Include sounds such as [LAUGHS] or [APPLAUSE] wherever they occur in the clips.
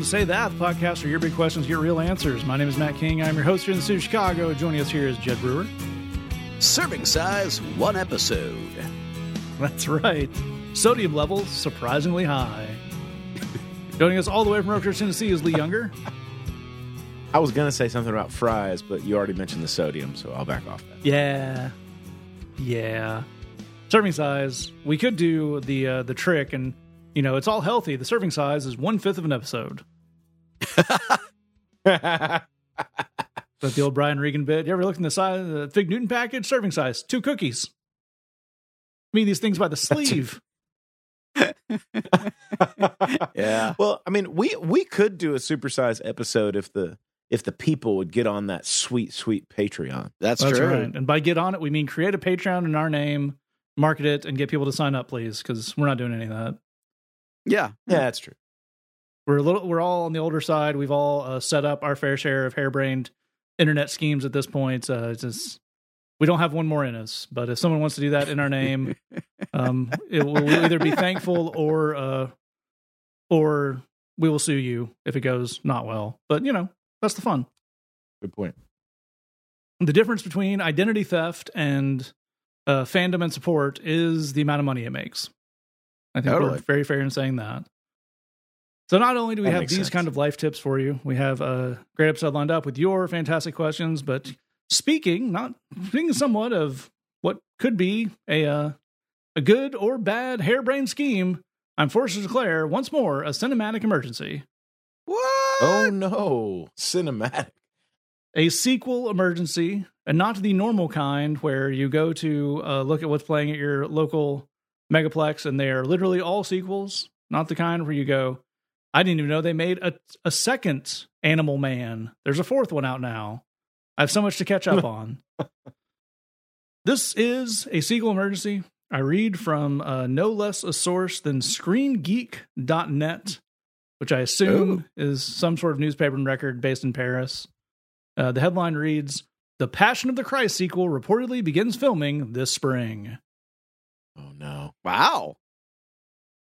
welcome to Say That, the podcast where your big questions get real answers. My name is Matt King. I'm your host here in the city of Chicago. Joining us here is Jed Brewer. Serving size, one episode. That's right. Sodium levels surprisingly high. Joining us all the way from Rochester, Tennessee is Lee Younger. I was gonna say something about fries, but you already mentioned the sodium, so I'll back off that. Yeah. Yeah. Serving size. We could do the uh, the trick and you know, it's all healthy. The serving size is one fifth of an episode. But the old Brian Regan bit. You ever look in the size the Fig Newton package? Serving size, two cookies. I mean these things by the sleeve. [LAUGHS] Yeah. Well, I mean, we we could do a supersize episode if the if the people would get on that sweet sweet Patreon. That's, That's true. right. And by get on it, we mean create a Patreon in our name, market it, and get people to sign up, please, because we're not doing any of that. Yeah. Yeah, that's true. We're a little, we're all on the older side. We've all uh, set up our fair share of harebrained internet schemes at this point. Uh, just we don't have one more in us. But if someone wants to do that in our name, [LAUGHS] um, it will we'll either be thankful or uh, or we will sue you if it goes not well. But you know that's the fun. Good point. The difference between identity theft and uh, fandom and support is the amount of money it makes. I think we're very fair in saying that. So not only do we That have these sense. kind of life tips for you, we have a great episode lined up with your fantastic questions. But speaking, not speaking somewhat of what could be a uh, a good or bad harebrained scheme, I'm forced to declare once more a cinematic emergency. What? Oh no, cinematic. a sequel emergency and not the normal kind where you go to uh, look at what's playing at your local megaplex and they are literally all sequels not the kind where you go i didn't even know they made a, a second animal man there's a fourth one out now i have so much to catch up [LAUGHS] on this is a sequel emergency i read from uh, no less a source than screengeek.net which i assume is some sort of newspaper and record based in paris uh, the headline reads The Passion of the Christ sequel reportedly begins filming this spring. Oh no. Wow.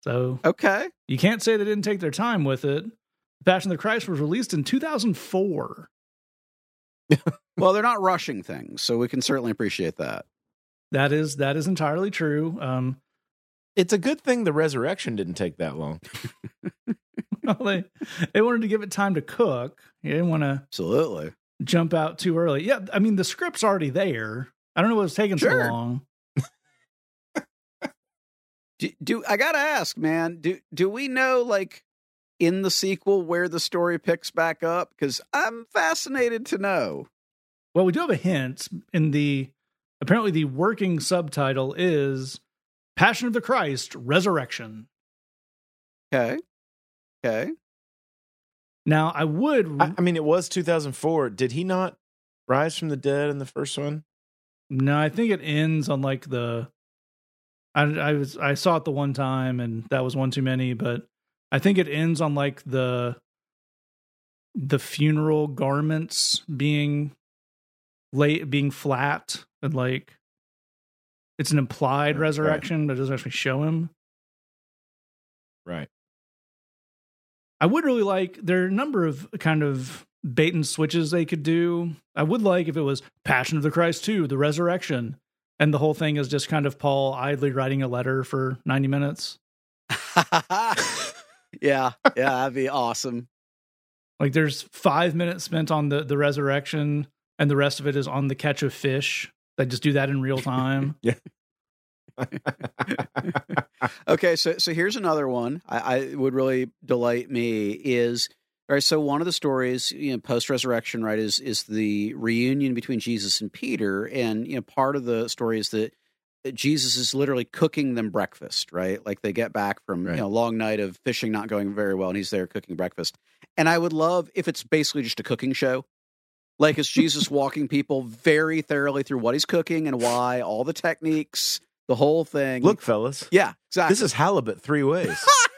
So Okay. you can't say they didn't take their time with it. The Passion of the Christ was released in 2004. [LAUGHS] Well, they're not rushing things, so we can certainly appreciate that. That is that is entirely true. Um, It's a good thing the resurrection didn't take that long. [LAUGHS] [LAUGHS] well, they they wanted to give it time to cook. They didn't want to Absolutely. jump out too early. Yeah, I mean the script's already there. I don't know what's taking Sure. so long. Do, do I gotta ask, man? Do do we know like in the sequel where the story picks back up? Because I'm fascinated to know. Well, we do have a hint in the apparently the working subtitle is Passion of the Christ Resurrection. Okay. Okay. Now, I would I, I mean, it was 2004. Did he not rise from the dead in the first one? no, I think it ends on like the I I was I saw it the one time and that was one too many, but I think it ends on like the the funeral garments being late being flat and like it's an implied Right. resurrection, but it doesn't actually show him. Right. I would really like there are a number of kind of bait and switches they could do. I would like if it was Passion of the Christ 2, the resurrection, and the whole thing is just kind of Paul idly writing a letter for 90 minutes. [LAUGHS] yeah. Yeah. That'd be awesome. Like there's five minutes spent on the, the resurrection, and the rest of it is on the catch of fish. They just do that in real time. [LAUGHS] Yeah. [LAUGHS] okay, so so here's another one. I, I would really delight me is right. So one of the stories, you know, post resurrection, right, is is the reunion between Jesus and Peter, and you know, part of the story is that uh, Jesus is literally cooking them breakfast, right? Like they get back from Right. you know a long night of fishing not going very well, and he's there cooking breakfast. And I would love if it's basically just a cooking show. Like it's Jesus [LAUGHS] walking people very thoroughly through what he's cooking and why, all the techniques, the whole thing. Look, fellas, Yeah, exactly. this is halibut three ways. [LAUGHS]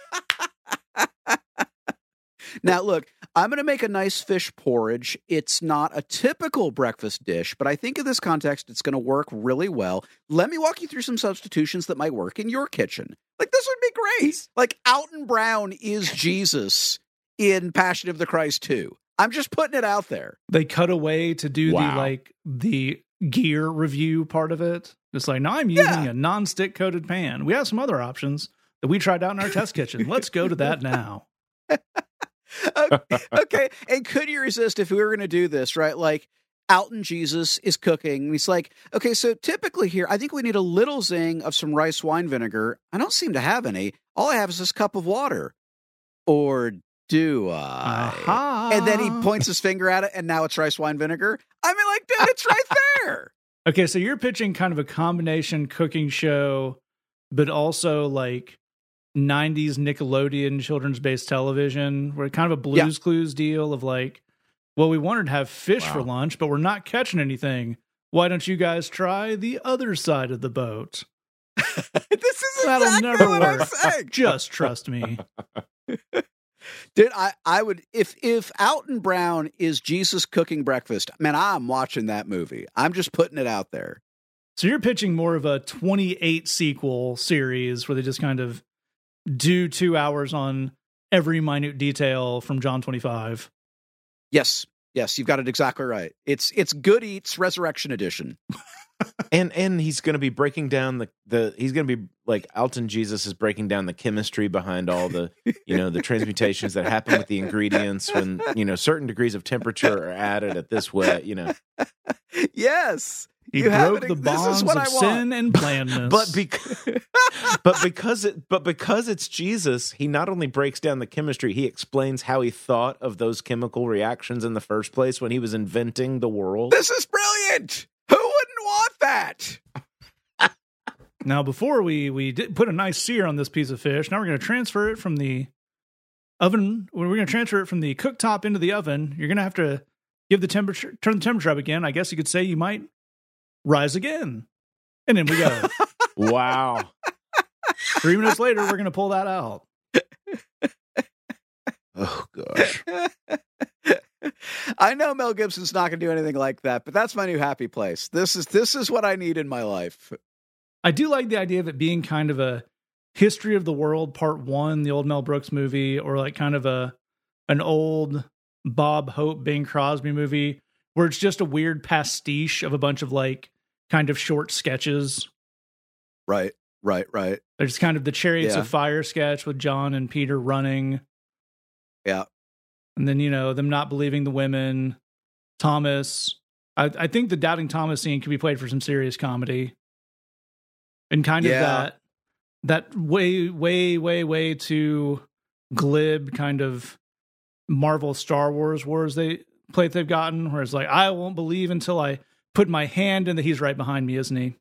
now, look, I'm going to make a nice fish porridge. It's not a typical breakfast dish, but I think in this context, it's going to work really well. Let me walk you through some substitutions that might work in your kitchen. Like, this would be great. Like, Alton Brown is [LAUGHS] Jesus in Passion of the Christ 2. I'm just putting it out there. They cut away to do Wow. the like the gear review part of it. It's like now I'm using Yeah. a non-stick coated pan. We have some other options that we tried out in our test kitchen. Let's go to that now. [LAUGHS] [LAUGHS] okay. And could you resist if we were going to do this, right? Like Alton Jesus is cooking. He's like, okay, so typically here, I think we need a little zing of some rice wine vinegar. I don't seem to have any. All I have is this cup of water. Or do I? Aha. And then he uh-huh. points his finger at it, and now it's rice wine vinegar. I mean, like, dude, it's right [LAUGHS] there. Okay, so you're pitching kind of a combination cooking show, but also like 90s Nickelodeon children's based television, where kind of a Blue's Clues deal of like, well, we wanted to have fish for lunch, but we're not catching anything. Why don't you guys try the other side of the boat? [LAUGHS] this is That'll never what work. I'm saying. Just trust me. [LAUGHS] Dude, I, I would if if Alton Brown is Jesus cooking breakfast, man, I'm watching that movie. I'm just putting it out there. So you're pitching more of a 28 sequel series where they just kind of do two hours on every minute detail from John 25. Yes, yes, you've got it exactly right. It's it's Good Eats Resurrection Edition. [LAUGHS] and and he's going to be breaking down the the he's going to be like Alton Jesus is breaking down the chemistry behind all the you know the transmutations that happen with the ingredients when you know certain degrees of temperature are added at this way you know [LAUGHS] yes, He You broke it. the This is bonds what of I sin and [LAUGHS] blandness. but bec- [LAUGHS] but because it but because it's Jesus he not only breaks down the chemistry he explains how he thought of those chemical reactions in the first place when he was inventing the world this is brilliant. Who wouldn't want that? [LAUGHS] now, before we we did put a nice sear on this piece of fish, now we're going to transfer it from the oven. We're going to transfer it from the cooktop into the oven. You're going to have to give the temperature, turn the temperature up again. I guess you could say you might rise again, and then we go. [LAUGHS] wow Three minutes later, we're going to pull that out. oh gosh [LAUGHS] I know Mel Gibson's not going to do anything like that, but that's my new happy place. This is this is what I need in my life. I do like the idea of it being kind of a history of the world part one, the old Mel Brooks movie, or like kind of a an old Bob Hope, Bing Crosby movie, where it's just a weird pastiche of a bunch of like kind of short sketches. Right, right, right. There's kind of the Chariots Yeah. of Fire sketch with John and Peter running. Yeah. And then, you know, them not believing the women, Thomas. I, I think the Doubting Thomas scene could be played for some serious comedy. And kind of that that way, way, way, way too glib kind of Marvel Star Wars wars they play they've gotten, where it's like, I won't believe until I put my hand in that he's right behind me, isn't he?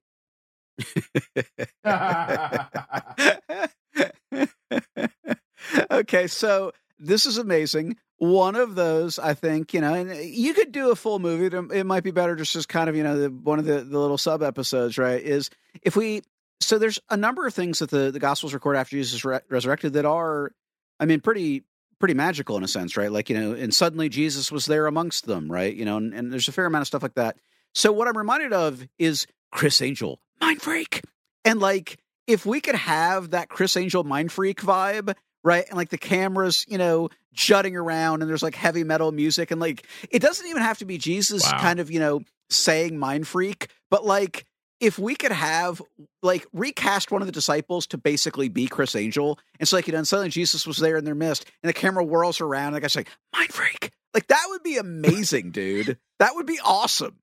[LAUGHS] okay, so this is amazing. One of those, I think, you know, and uh, you could do a full movie. It might be better just as kind of, you know, the, one of the, the little sub episodes, right? Is if we, so there's a number of things that the, the Gospels record after Jesus is re- resurrected that are, I mean, pretty pretty magical in a sense, right? Like, you know, and suddenly Jesus was there amongst them, right? You know, and, and there's a fair amount of stuff like that. So what I'm reminded of is Criss Angel, mind freak. And like, if we could have that Criss Angel mind freak vibe, right? And like the cameras, you know, jutting around and there's like heavy metal music and like it doesn't even have to be Jesus Wow. kind of, you know, saying mind freak, but like if we could have like recast one of the disciples to basically be Criss Angel, and so like you know, and suddenly Jesus was there in their midst, and the camera whirls around, and the guy's like, "Mind freak!" Like that would be amazing, dude. That would be awesome.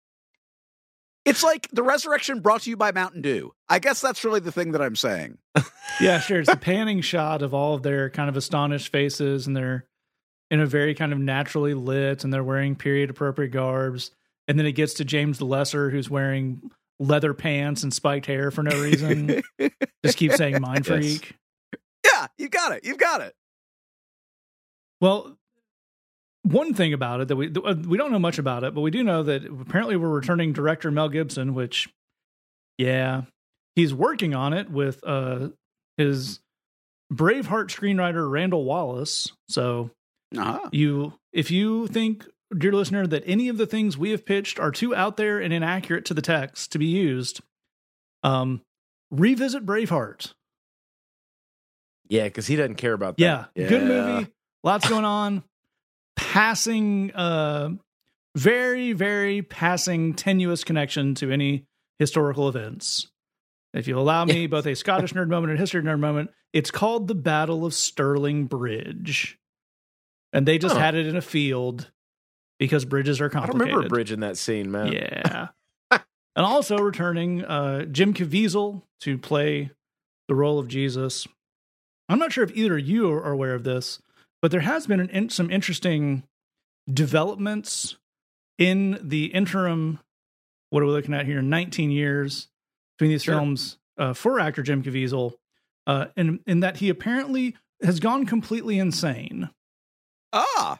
It's like the resurrection brought to you by Mountain Dew. I guess that's really the thing that I'm saying. [LAUGHS] Yeah, sure. It's a panning shot of all of their kind of astonished faces, and they're in a very kind of naturally lit, and they're wearing period appropriate garbs. And then it gets to James the Lesser, who's wearing leather pants and spiked hair for no reason. [LAUGHS] Just keep saying mind Yes. freak. yeah, you got it. You've got it. Well, one thing about it that we uh, we don't know much about it, but we do know that apparently we're returning director Mel Gibson, which, yeah, he's working on it with uh his Braveheart screenwriter Randall Wallace. So Uh-huh. you, if you think, dear listener, that any of the things we have pitched are too out there and inaccurate to the text to be used, um, revisit Braveheart. yeah because he doesn't care about that Yeah, good movie. lots going on. Passing, uh, very, very passing, tenuous connection to any historical events. If you'll allow me both a Scottish nerd moment and a history nerd moment, it's called the Battle of Stirling Bridge. And they just had it in a field because bridges are complicated. I don't remember a bridge in that scene, man. Yeah. [LAUGHS] and also returning uh, Jim Caviezel to play the role of Jesus. I'm not sure if either of you are aware of this, but there has been an in, some interesting developments in the interim. What are we looking at here? 19 years between these Sure. films uh, for actor Jim Caviezel, uh, in in that he apparently has gone completely insane. Ah,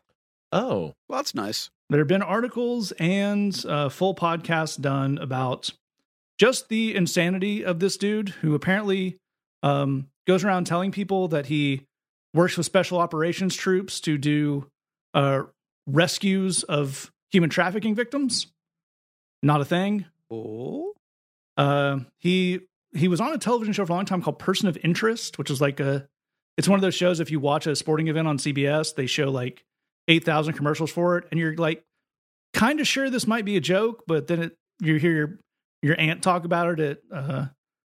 Oh, well, that's nice. There have been articles and uh, full podcasts done about just the insanity of this dude who apparently um, goes around telling people that he works with special operations troops to do uh, rescues of human trafficking victims. Not a thing. Oh, Uh, he he was on a television show for a long time called Person of Interest, which is like a it's one of those shows if you watch a sporting event on CBS, they show like eight thousand commercials for it, and you're like kind of sure this might be a joke, but then it you hear your your aunt talk about it at uh,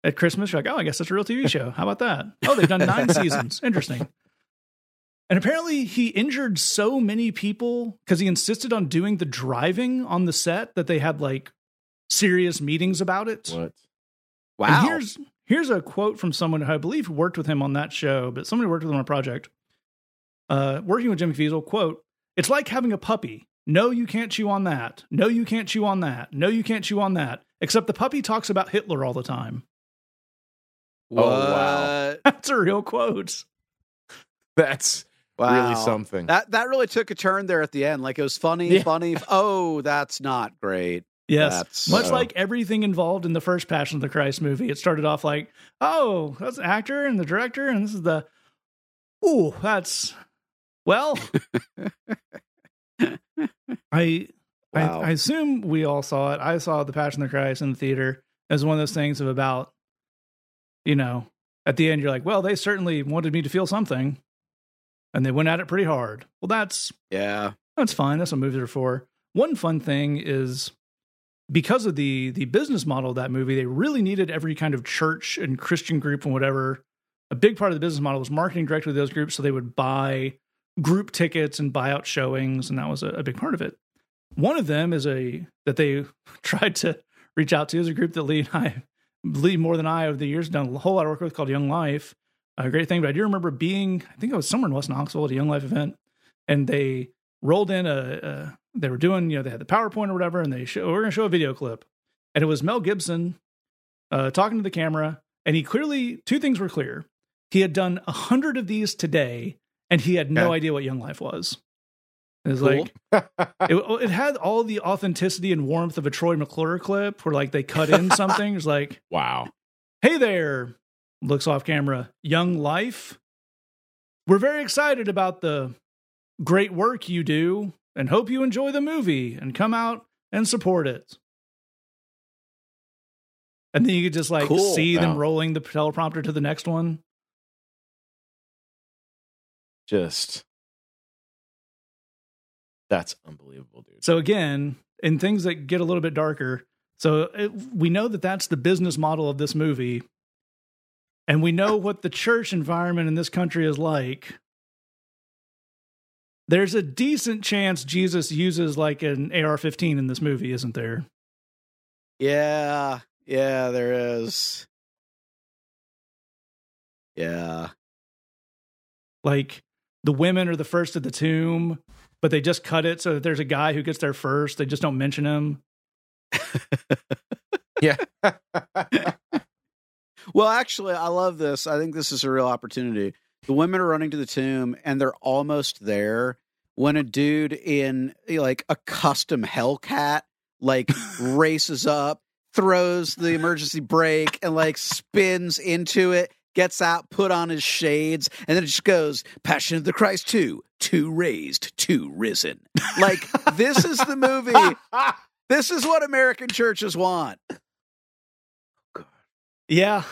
at Christmas. You're like, oh, I guess it's a real TV show. How about that? Oh, they've done nine [LAUGHS] seasons. Interesting. And apparently, he injured so many people because he insisted on doing the driving on the set that they had like serious meetings about it. what? wow. And here's here's a quote from someone who I believe worked with him on that show, but somebody worked with him on a project. Uh, working with Jim Caviezel, quote, it's like having a puppy. No, you can't chew on that. No, you can't chew on that. No, you can't chew on that. Except the puppy talks about Hitler all the time. what? Oh, wow. [LAUGHS] That's a real quote. That's Wow. really something. That that really took a turn there at the end. Like it was funny, Yeah. funny. [LAUGHS] Oh, that's not great. Yes. That's- Much uh, like everything involved in the first Passion of the Christ movie, it started off like, oh, that's the actor and the director, and this is the, ooh, that's, well, [LAUGHS] I, Wow. I, I assume we all saw it. I saw the Passion of the Christ in the theater as one of those things of about, you know, at the end you're like, well, they certainly wanted me to feel something, and they went at it pretty hard. Well, that's yeah. that's fine. That's what movies are for. One fun thing is because of the the business model of that movie, they really needed every kind of church and Christian group and whatever. A big part of the business model was marketing directly to those groups, so they would buy group tickets and buy out showings, and that was a, a big part of it. One of them is a that they [LAUGHS] tried to reach out to is a group that Lee and I, Lee more than I over the years done a whole lot of work with called Young Life. A great thing, but I do remember being I think I was somewhere in West Knoxville at a Young Life event, and they rolled in a, a they were doing you know they had the PowerPoint or whatever, and they show we're going to show a video clip, and it was Mel Gibson uh, talking to the camera, and he clearly two things were clear: he had done a hundred of these today, and he had no Okay. idea what Young Life was. It was Cool. like it, it had all the authenticity and warmth of a Troy McClure clip, where like they cut in [LAUGHS] something. It's like, wow. "Hey there," looks off camera, Young Life. We're very excited about the great work you do, and hope you enjoy the movie and come out and support it. And then you could just like Cool. see them rolling the teleprompter to the next one. Just that's unbelievable, dude. So again, in things that get a little bit darker, so it, we know that that's the business model of this movie, and we know what the church environment in this country is like. There's a decent chance Jesus uses like an AR-15 in this movie, isn't there? Yeah. Yeah, there is. Yeah. Like the women are the first at the tomb, but they just cut it so that there's a guy who gets there first. They just don't mention him. [LAUGHS] Yeah. [LAUGHS] Well, actually, I love this. I think this is a real opportunity. The women are running to the tomb and they're almost there when a dude in eh, like a custom Hellcat like [LAUGHS] races up, throws the emergency brake and like spins into it, gets out, put on his shades, and then it just goes Passion of the Christ 2, two raised, two risen. Like this is the movie. [LAUGHS] This is what American churches want. Yeah.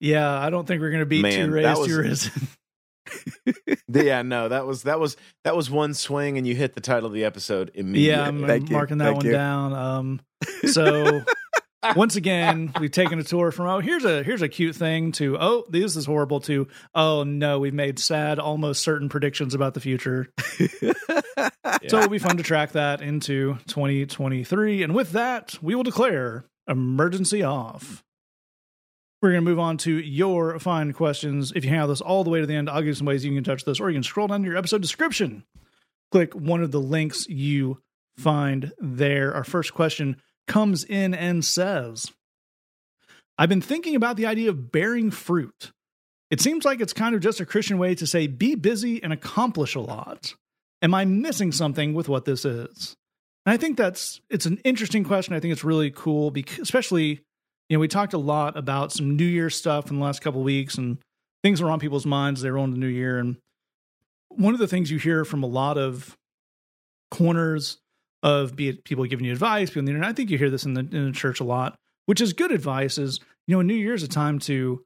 Yeah. I don't think we're going to beat Man, two raised, was- two risen. [LAUGHS] yeah, no, that was that was that was one swing, and you hit the title of the episode immediately. Yeah, I'm, Thank you. marking that Thank one you. down. Um, [LAUGHS] so once again, we've taken a tour from oh here's a here's a cute thing to oh this is horrible to oh no we've made sad almost certain predictions about the future. [LAUGHS] So it'll be fun to track that into 2023. And with that, we will declare emergency off. We're going to move on to your fine questions. If you with us all the way to the end, I'll give you some ways you can touch this, or you can scroll down to your episode description. Click one of the links you find there. Our first question comes in and says, I've been thinking about the idea of bearing fruit. It seems like it's kind of just a Christian way to say be busy and accomplish a lot. Am I missing something with what this is? And I think that's it's an interesting question. I think it's really cool because especially you know, we talked a lot about some New Year stuff in the last couple weeks and things are on people's minds. They're on the New Year. And one of the things you hear from a lot of corners of be it people giving you advice, people on the internet, I think you hear this in the in the church a lot, which is good advice, is you know, New Year's a time to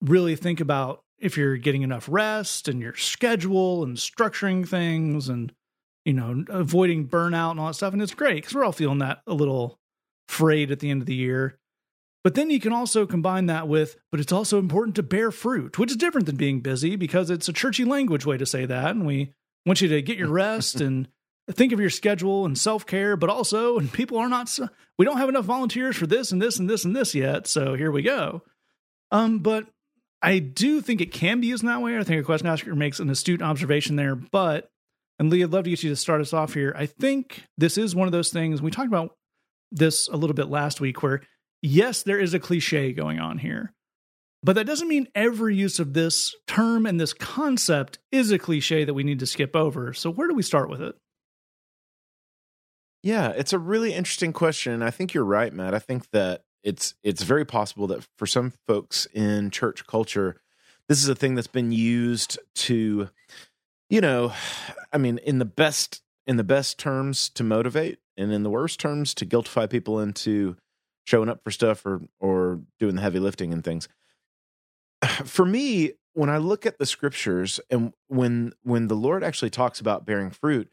really think about if you're getting enough rest and your schedule and structuring things and you know avoiding burnout and all that stuff and it's great because we're all feeling that a little frayed at the end of the year but then you can also combine that with but it's also important to bear fruit which is different than being busy because it's a churchy language way to say that and we want you to get your rest and [LAUGHS] think of your schedule and self-care but also and people are not so, we don't have enough volunteers for this and this and this and this yet so here we go um but I do think it can be used in that way. I think a question asker makes an astute observation there. But, and Lee, I'd love to get you to start us off here. I think this is one of those things, we talked about this a little bit last week, where yes, there is a cliche going on here. But that doesn't mean every use of this term and this concept is a cliche that we need to skip over. So, where do we start with it? Yeah, it's a really interesting question, I think you're right, Matt. I think that it's it's very possible that for some folks in church culture, this is a thing that's been used to, you know, I mean, in the best in the best terms to motivate, and in the worst terms to guiltify people into showing up for stuff or or doing the heavy lifting and things. [SIGHS] For me, when I look at the scriptures and when when the Lord actually talks about bearing fruit,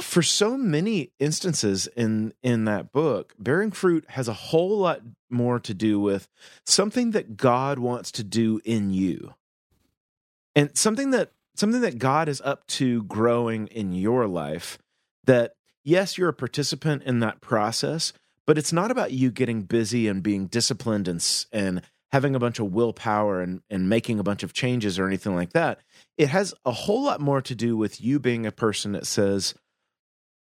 for so many instances in in that book bearing fruit has a whole lot more to do with something that god wants to do in you and something that something that god is up to growing in your life that yes you're a participant in that process but it's not about you getting busy and being disciplined and and having a bunch of willpower and and making a bunch of changes or anything like that it has a whole lot more to do with you being a person that says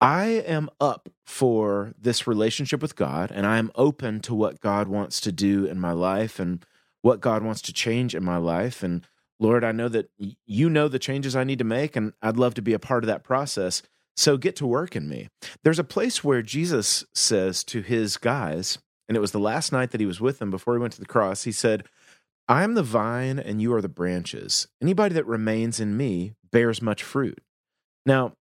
I am up for this relationship with God and I am open to what God wants to do in my life and what God wants to change in my life. And Lord, I know that you know the changes I need to make and I'd love to be a part of that process. So get to work in me. There's a place where Jesus says to his guys, and it was the last night that he was with them before he went to the cross, he said, I am the vine and you are the branches. Anybody that remains in me bears much fruit. Now,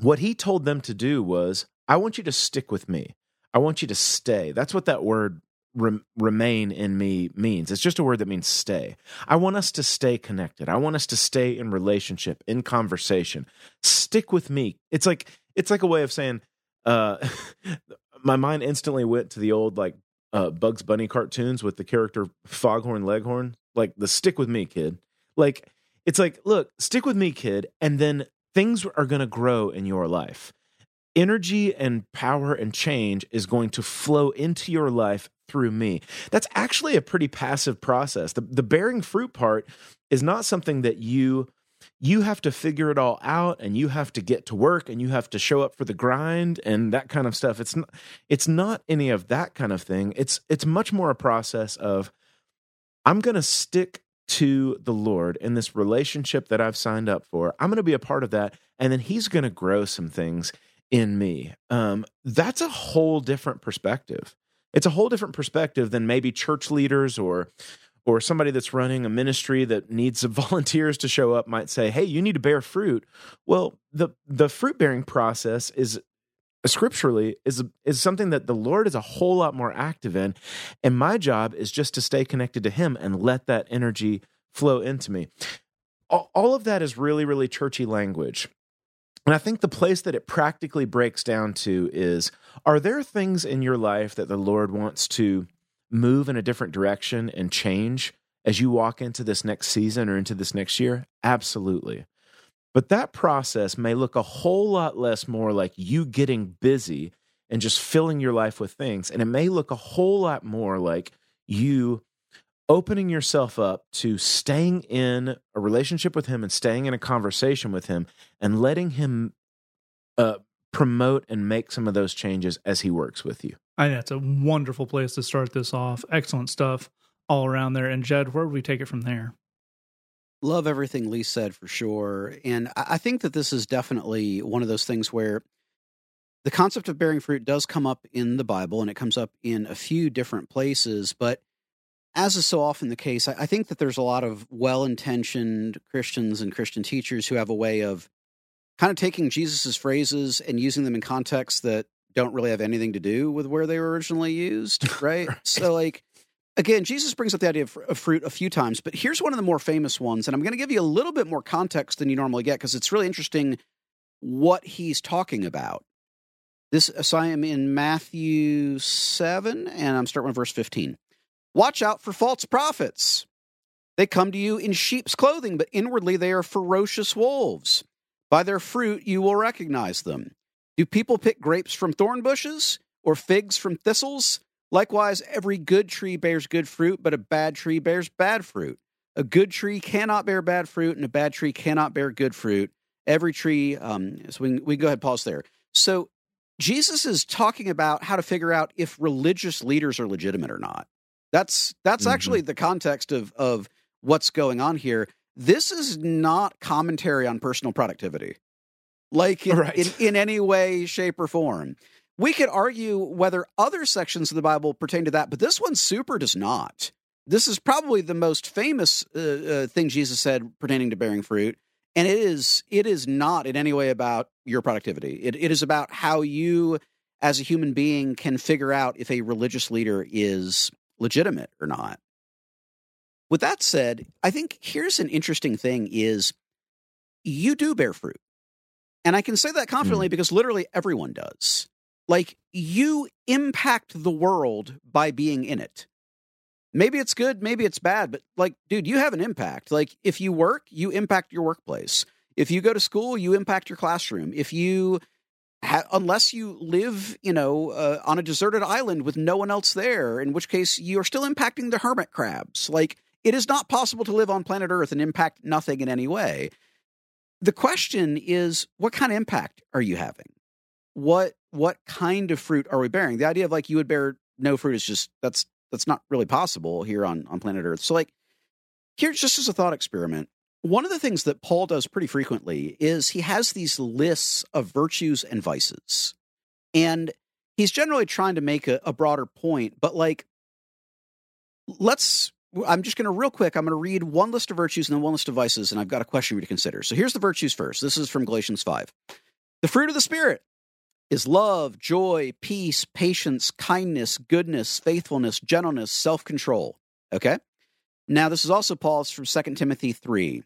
what he told them to do was, I want you to stick with me. I want you to stay. That's what that word rem- remain in me means. It's just a word that means stay. I want us to stay connected. I want us to stay in relationship, in conversation. Stick with me. It's like it's like a way of saying uh [LAUGHS] my mind instantly went to the old like uh Bugs Bunny cartoons with the character Foghorn Leghorn, like the stick with me kid. Like it's like, look, stick with me kid and then things are going to grow in your life. Energy and power and change is going to flow into your life through me. That's actually a pretty passive process. The, the bearing fruit part is not something that you you have to figure it all out and you have to get to work and you have to show up for the grind and that kind of stuff. It's not it's not any of that kind of thing. It's it's much more a process of I'm going to stick to the Lord in this relationship that I've signed up for. I'm going to be a part of that and then he's going to grow some things in me. Um, that's a whole different perspective. It's a whole different perspective than maybe church leaders or or somebody that's running a ministry that needs some [LAUGHS] volunteers to show up might say, "Hey, you need to bear fruit." Well, the the fruit bearing process is scripturally is is something that the Lord is a whole lot more active in, and my job is just to stay connected to Him and let that energy flow into me. all, all of that is really, really churchy language. And I think the place that it practically breaks down to is are there things in your life that the Lord wants to move in a different direction and change as you walk into this next season or into this next year? Absolutely. But that process may look a whole lot less more like you getting busy and just filling your life with things. And it may look a whole lot more like you opening yourself up to staying in a relationship with him and staying in a conversation with him and letting him uh, promote and make some of those changes as he works with you. I think that's a wonderful place to start this off. Excellent stuff all around there. And Jed, where would we take it from there? Love everything Lee said for sure. And I think that this is definitely one of those things where the concept of bearing fruit does come up in the Bible and it comes up in a few different places. But as is so often the case, I, think that there's a lot of well intentioned Christians and Christian teachers who have a way of kind of taking Jesus's phrases and using them in contexts that don't really have anything to do with where they were originally used, [LAUGHS] right? right. So, like, again, Jesus brings up the idea of, of, fruit a few times, but here's one of the more famous ones, and I'm going to give you a little bit more context than you normally get because it's really interesting what he's talking about. This, uh, so I am in Matthew 7, and I'm starting with verse 15. Watch out for false prophets. They come to you in sheep's clothing, but inwardly they are ferocious wolves. By their fruit you will recognize them. Do people pick grapes from thorn bushes or figs from thistles? Likewise, every good tree bears good fruit, but a bad tree bears bad fruit. A good tree cannot bear bad fruit, and a bad tree cannot bear good fruit. Every tree, um, so we, we go ahead, pause there. So Jesus is talking about how to figure out if religious leaders are legitimate or not. That's that's mm-hmm. actually the context of of what's going on here. This is not commentary on personal productivity, like in, right. in, in any way, shape, or form. We could argue whether other sections of the Bible pertain to that, but this one super does not. This is probably the most famous uh, uh, thing Jesus said pertaining to bearing fruit, and it is it is not in any way about your productivity. It, it is about how you, as a human being, can figure out if a religious leader is legitimate or not. With that said, I think here's an interesting thing is you do bear fruit. And I can say that confidently mm. because literally everyone does. Like you impact the world by being in it. Maybe it's good, maybe it's bad, but like, dude, you have an impact. Like, if you work, you impact your workplace. If you go to school, you impact your classroom. If you ha- unless you live, you know, uh, on a deserted island with no one else there, in which case you are still impacting the hermit crabs. Like it is not possible to live on planet Earth and impact nothing in any way. The question is, what kind of impact are you having? What what kind of fruit are we bearing? The idea of like you would bear no fruit is just that's that's not really possible here on on planet Earth. So like here's just as a thought experiment one of the things that Paul does pretty frequently is he has these lists of virtues and vices. And he's generally trying to make a, a broader point, but like, let's, I'm just going to real quick, I'm going to read one list of virtues and then one list of vices, and I've got a question for you to consider. So here's the virtues first. This is from Galatians 5. The fruit of the Spirit is love, joy, peace, patience, kindness, goodness, faithfulness, gentleness, self control. Okay? Now, this is also Paul's from 2 Timothy 3.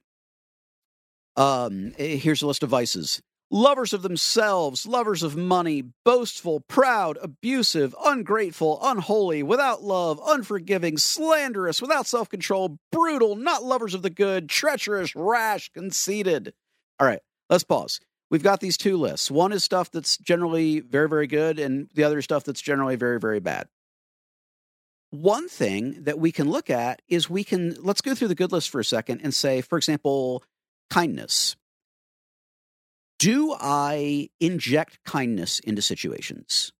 Um, eh, here's a list of vices lovers of themselves, lovers of money, boastful, proud, abusive, ungrateful, unholy, without love, unforgiving, slanderous, without self control, brutal, not lovers of the good, treacherous, rash, conceited. All right, let's pause. We've got these two lists. One is stuff that's generally very, very good, and the other is stuff that's generally very, very bad one thing that we can look at is we can let's go through the good list for a second and say for example kindness. Do i inject kindness into situations?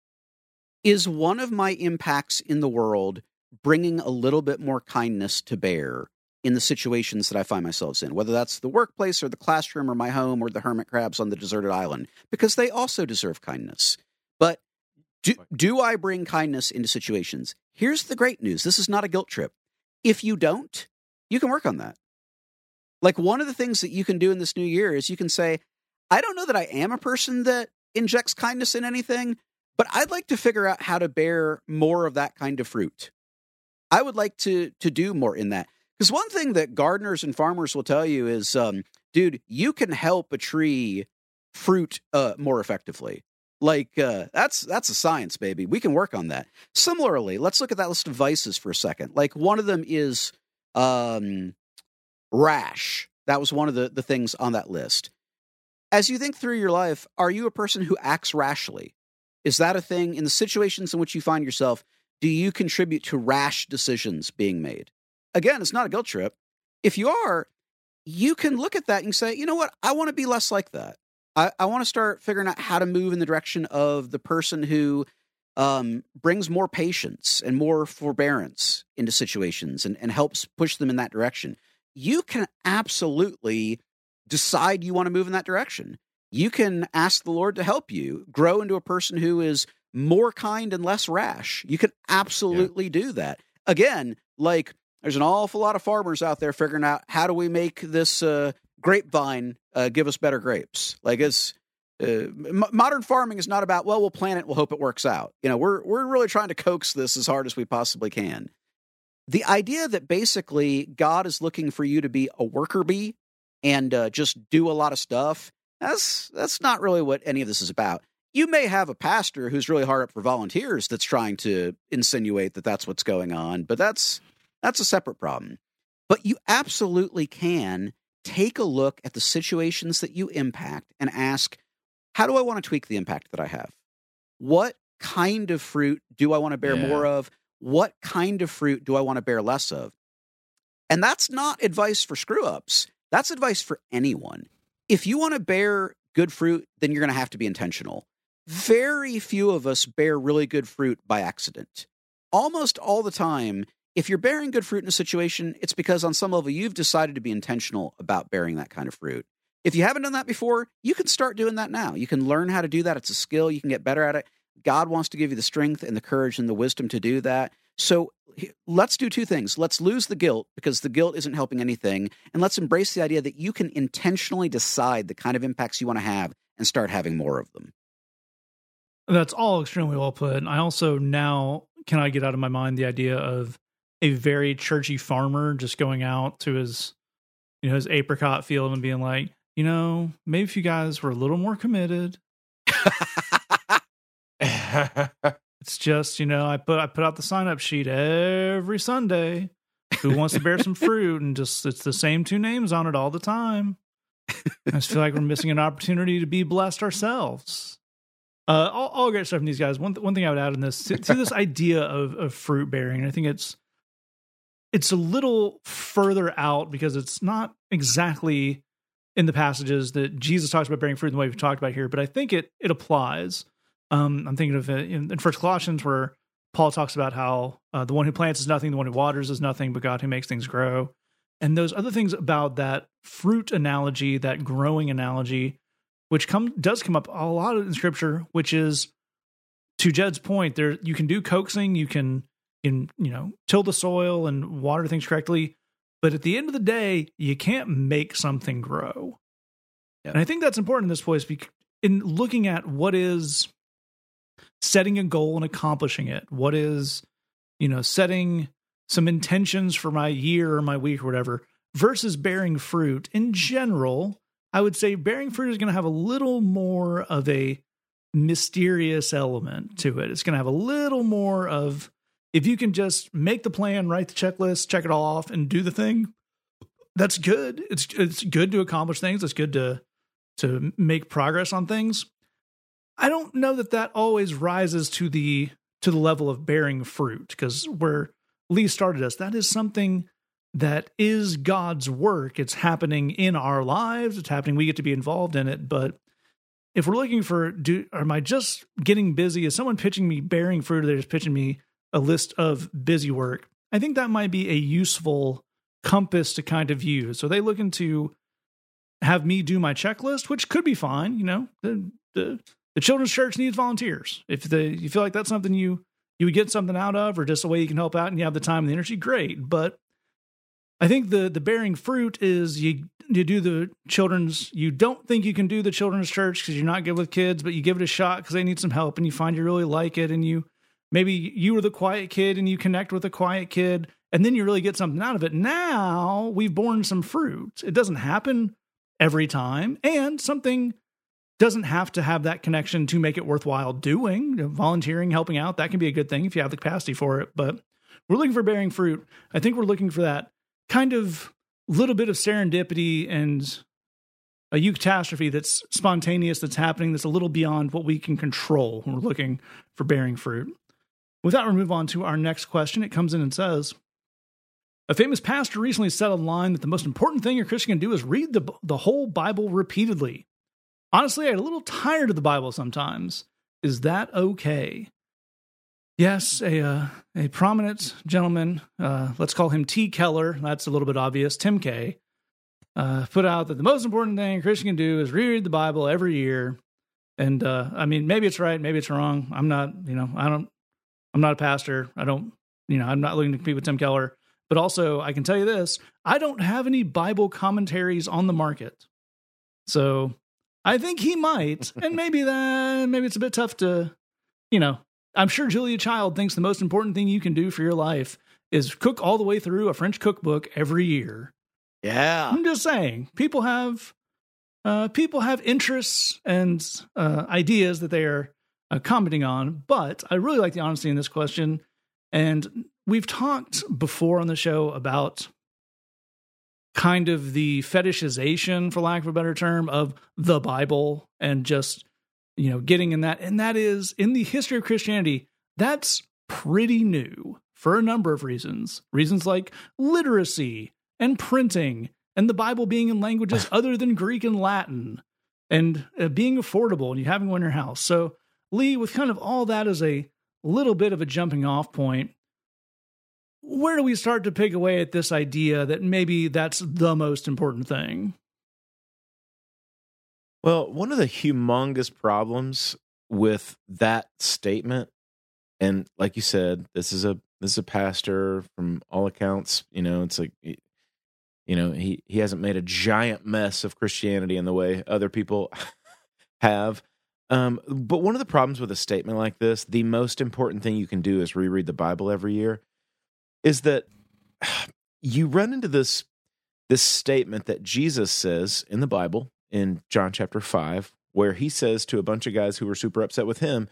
Is one of my impacts in the world bringing a little bit more kindness to bear in the situations that i find myself in whether that's the workplace or the classroom or my home or the hermit crabs on the deserted island? Because they also deserve kindness. But do, do I bring kindness into situations? Here's the great news this is not a guilt trip. If you don't, you can work on that. Like one of the things that you can do in this new year is you can say, I don't know that I am a person that injects kindness in anything, but I'd like to figure out how to bear more of that kind of fruit. I would like to to do more in that Because one thing that gardeners and farmers will tell you is, um, dude, you can help a tree fruit uh, more effectively. Like uh, that's that's a science, baby. We can work on that. Similarly, let's look at that list of vices for a second. Like one of them is um, rash. That was one of the the things on that list. As you think through your life, are you a person who acts rashly? Is that a thing in the situations in which you find yourself? Do you contribute to rash decisions being made? Again, it's not a guilt trip. If you are, you can look at that and say, you know what? I want to be less like that. I, I want to start figuring out how to move in the direction of the person who um, brings more patience and more forbearance into situations and, and helps push them in that direction. You can absolutely decide you want to move in that direction. You can ask the Lord to help you grow into a person who is more kind and less rash. You can absolutely yeah. do that. Again, like there's an awful lot of farmers out there figuring out how do we make this uh, grapevine uh, give us better grapes. Like it's uh, m- modern farming is not about well we'll plant it we'll hope it works out. You know we're we're really trying to coax this as hard as we possibly can. The idea that basically God is looking for you to be a worker bee and uh, just do a lot of stuff that's that's not really what any of this is about. You may have a pastor who's really hard up for volunteers that's trying to insinuate that that's what's going on, but that's that's a separate problem. But you absolutely can take a look at the situations that you impact and ask, how do I want to tweak the impact that I have? What kind of fruit do I want to bear yeah. more of? What kind of fruit do I want to bear less of? And that's not advice for screw ups. That's advice for anyone. If you want to bear good fruit, then you're going to have to be intentional. Very few of us bear really good fruit by accident. Almost all the time, if you're bearing good fruit in a situation, it's because on some level you've decided to be intentional about bearing that kind of fruit. If you haven't done that before, you can start doing that now. You can learn how to do that. It's a skill. You can get better at it. God wants to give you the strength and the courage and the wisdom to do that. So let's do two things. Let's lose the guilt because the guilt isn't helping anything. And let's embrace the idea that you can intentionally decide the kind of impacts you want to have and start having more of them. That's all extremely well put. And I also now can I get out of my mind the idea of a very churchy farmer just going out to his you know his apricot field and being like, you know, maybe if you guys were a little more committed. [LAUGHS] it's just, you know, I put I put out the sign up sheet every Sunday. Who wants to bear some fruit? And just it's the same two names on it all the time. I just feel like we're missing an opportunity to be blessed ourselves. Uh, all, all great stuff from these guys. One one thing I would add in this to, to this idea of of fruit bearing, I think it's it's a little further out because it's not exactly in the passages that Jesus talks about bearing fruit in the way we've talked about here, but I think it it applies. Um, I'm thinking of it in, in First Colossians where Paul talks about how uh, the one who plants is nothing, the one who waters is nothing, but God who makes things grow. And those other things about that fruit analogy, that growing analogy, which come does come up a lot in Scripture, which is to Jed's point, there you can do coaxing, you can can you know till the soil and water things correctly. But at the end of the day you can't make something grow. And i think that's important in this place because in looking at what is setting a goal and accomplishing it. What is you know setting some intentions for my year or my week or whatever versus bearing fruit. In general i would say bearing fruit is going to have a little more of a mysterious element to it. It's going to have a little more of if you can just make the plan, write the checklist, check it all off, and do the thing, that's good. It's it's good to accomplish things. It's good to to make progress on things. I don't know that that always rises to the to the level of bearing fruit because where Lee started us, that is something that is God's work. It's happening in our lives. It's happening. We get to be involved in it. But if we're looking for, do am I just getting busy? Is someone pitching me bearing fruit? Or they're just pitching me a list of busy work, I think that might be a useful compass to kind of use. So they looking to have me do my checklist, which could be fine. You know, the, the, the children's church needs volunteers. If the, you feel like that's something you you would get something out of, or just a way you can help out, and you have the time and the energy, great. But I think the the bearing fruit is you you do the children's. You don't think you can do the children's church because you're not good with kids, but you give it a shot because they need some help, and you find you really like it, and you maybe you were the quiet kid and you connect with a quiet kid and then you really get something out of it. Now we've borne some fruit. It doesn't happen every time, and something doesn't have to have that connection to make it worthwhile doing. Volunteering, helping out, that can be a good thing if you have the capacity for it. But we're looking for bearing fruit. I think we're looking for that kind of little bit of serendipity and a eucatastrophe that's spontaneous, that's happening, that's a little beyond what we can control we're looking for bearing fruit. With that, we'll move on to our next question. It comes in and says, a famous pastor recently said a line that the most important thing a Christian can do is read the, the whole Bible repeatedly. Honestly, I get a little tired of the Bible sometimes. Is that okay? Yes, a uh, a prominent gentleman, uh, let's call him T. Keller. That's a little bit obvious. Tim K. Uh, put out that the most important thing a Christian can do is reread the Bible every year. And uh, I mean, maybe it's right, maybe it's wrong. I'm not, you know, I don't, I'm not a pastor. I don't, you know, I'm not looking to compete with Tim Keller. But also, I can tell you this: I don't have any Bible commentaries on the market. So I think he might, [LAUGHS] and maybe that maybe it's a bit tough to, you know. I'm sure Julia Child thinks the most important thing you can do for your life is cook all the way through a French cookbook every year. Yeah. I'm just saying, people have uh, people have interests and uh, ideas that they are uh, commenting on. But I really like the honesty in this question, and we've talked before on the show about kind of the fetishization, for lack of a better term, of the Bible and just, you know, getting in that. And that is in the history of Christianity, that's pretty new for a number of reasons. Reasons like literacy and printing and the Bible being in languages [LAUGHS] other than Greek and Latin and uh, being affordable and you having one in your house. So, Lee, with kind of all that as a little bit of a jumping off point, where do we start to pick away at this idea that maybe that's the most important thing? Well, one of the humongous problems with that statement, and like you said, this is a this is a pastor from all accounts. You know, it's like you know he he hasn't made a giant mess of Christianity in the way other people [LAUGHS] have. Um, but one of the problems with a statement like this, the most important thing you can do is reread the Bible every year, is that [SIGHS] you run into this this statement that Jesus says in the Bible in John chapter 5 where he says to a bunch of guys who were super upset with him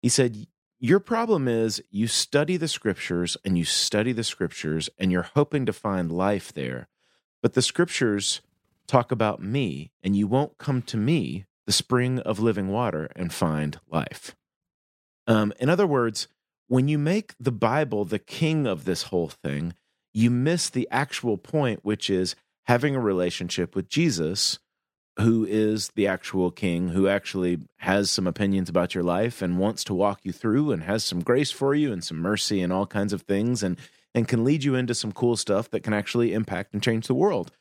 he said your problem is you study the scriptures and you study the scriptures and you're hoping to find life there but the scriptures talk about me and you won't come to me the spring of living water and find life um, in other words when you make the Bible the king of this whole thing, you miss the actual point, which is having a relationship with Jesus, who is the actual king, who actually has some opinions about your life and wants to walk you through and has some grace for you and some mercy and all kinds of things and and can lead you into some cool stuff that can actually impact and change the world.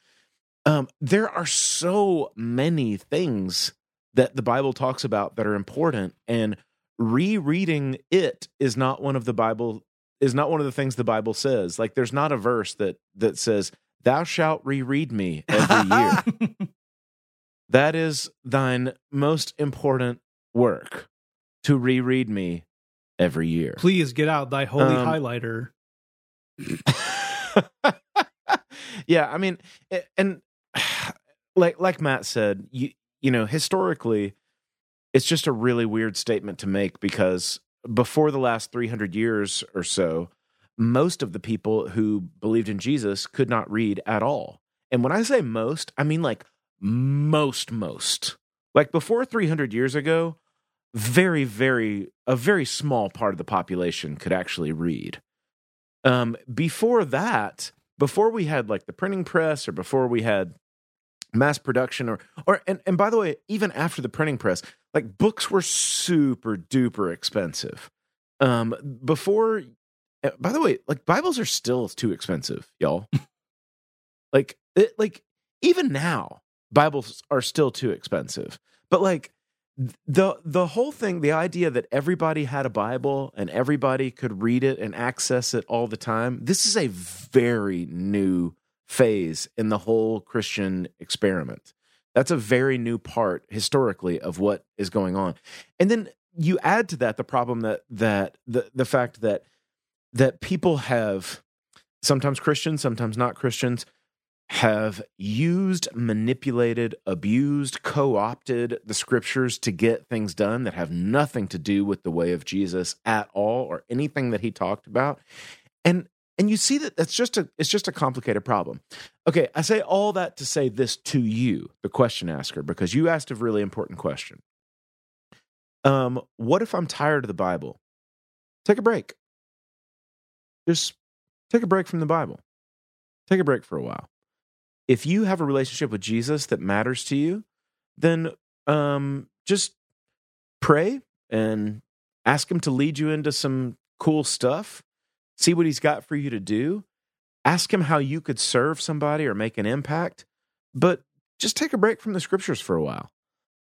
Um, there are so many things that the Bible talks about that are important, and rereading it is not one of the bible is not one of the things the bible says. Like there's not a verse that that says thou shalt reread me every year. [LAUGHS] That is thine most important work to reread me every year. Please get out thy holy Um, highlighter. [LAUGHS] yeah i mean and [SIGHS] like like matt said you you know historically it's just a really weird statement to make because before the last 300 years or so most of the people who believed in jesus could not read at all. And when i say most i mean like most most. Like before 300 years ago very very a very small part of the population could actually read. Um before that before we had like the printing press or before we had mass production or or and, and by the way even after the printing press like books were super duper expensive. Um before uh, by the way like bibles are still too expensive y'all. [LAUGHS] Like it, like even now bibles are still too expensive. But like the the whole thing the idea that everybody had a bible and everybody could read it and access it all the time this is a very new phase in the whole christian experiment that's a very new part historically of what is going on and then you add to that the problem that that the the fact that that people have sometimes Christians, sometimes not Christians, have used, manipulated, abused, co opted the scriptures to get things done that have nothing to do with the way of Jesus at all or anything that he talked about. And and you see that that's just a it's just a complicated problem. Okay, I say all that to say this to you, the question asker, because you asked a really important question. Um, what if I'm tired of the Bible? Take a break. Just take a break from the Bible. Take a break for a while. If you have a relationship with Jesus that matters to you, then um, just pray and ask him to lead you into some cool stuff. See what he's got for you to do. Ask him how you could serve somebody or make an impact, but just take a break from the scriptures for a while.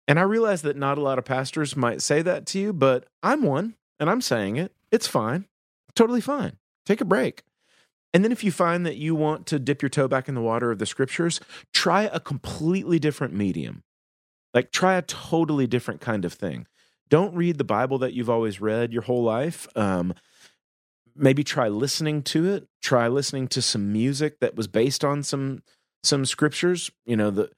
And I realize that not a lot of pastors might say that to you, but I'm one and I'm saying it. It's fine. Totally fine. Take a break. And then if you find that you want to dip your toe back in the water of the scriptures, try a completely different medium. Like try a totally different kind of thing. Don't read the Bible that you've always read your whole life. Um, maybe try listening to it. Try listening to some music that was based on some some scriptures. You know the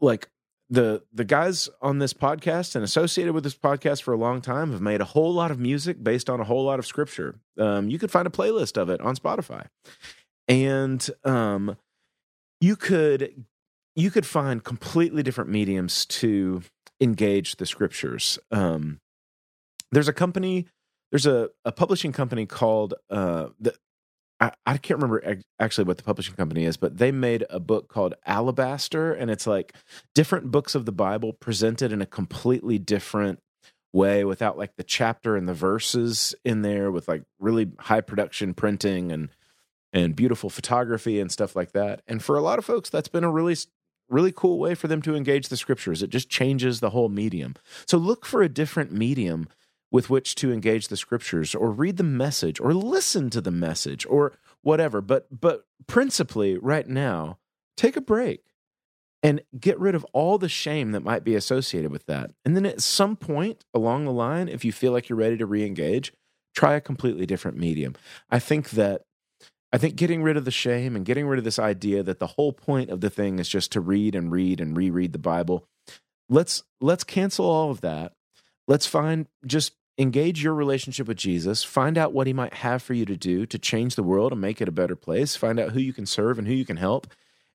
like the the guys on this podcast and associated with this podcast for a long time have made a whole lot of music based on a whole lot of scripture. Um, you could find a playlist of it on Spotify, and um, you could you could find completely different mediums to engage the scriptures. Um, there's a company, there's a, a publishing company called uh, the I, I can't remember actually what the publishing company is, but they made a book called Alabaster, and it's like different books of the Bible presented in a completely different way without like the chapter and the verses in there with like really high production printing and and beautiful photography and stuff like that. And for a lot of folks that's been a really really cool way for them to engage the scriptures. It just changes the whole medium. So look for a different medium with which to engage the scriptures or read the message or listen to the message or whatever. But but principally right now take a break and get rid of all the shame that might be associated with that. And then at some point along the line if you feel like you're ready to re-engage try a completely different medium. I think that i think getting rid of the shame and getting rid of this idea that the whole point of the thing is just to read and read and reread the bible let's let's cancel all of that. Let's find just engage your relationship with Jesus, find out what he might have for you to do to change the world and make it a better place, find out who you can serve and who you can help.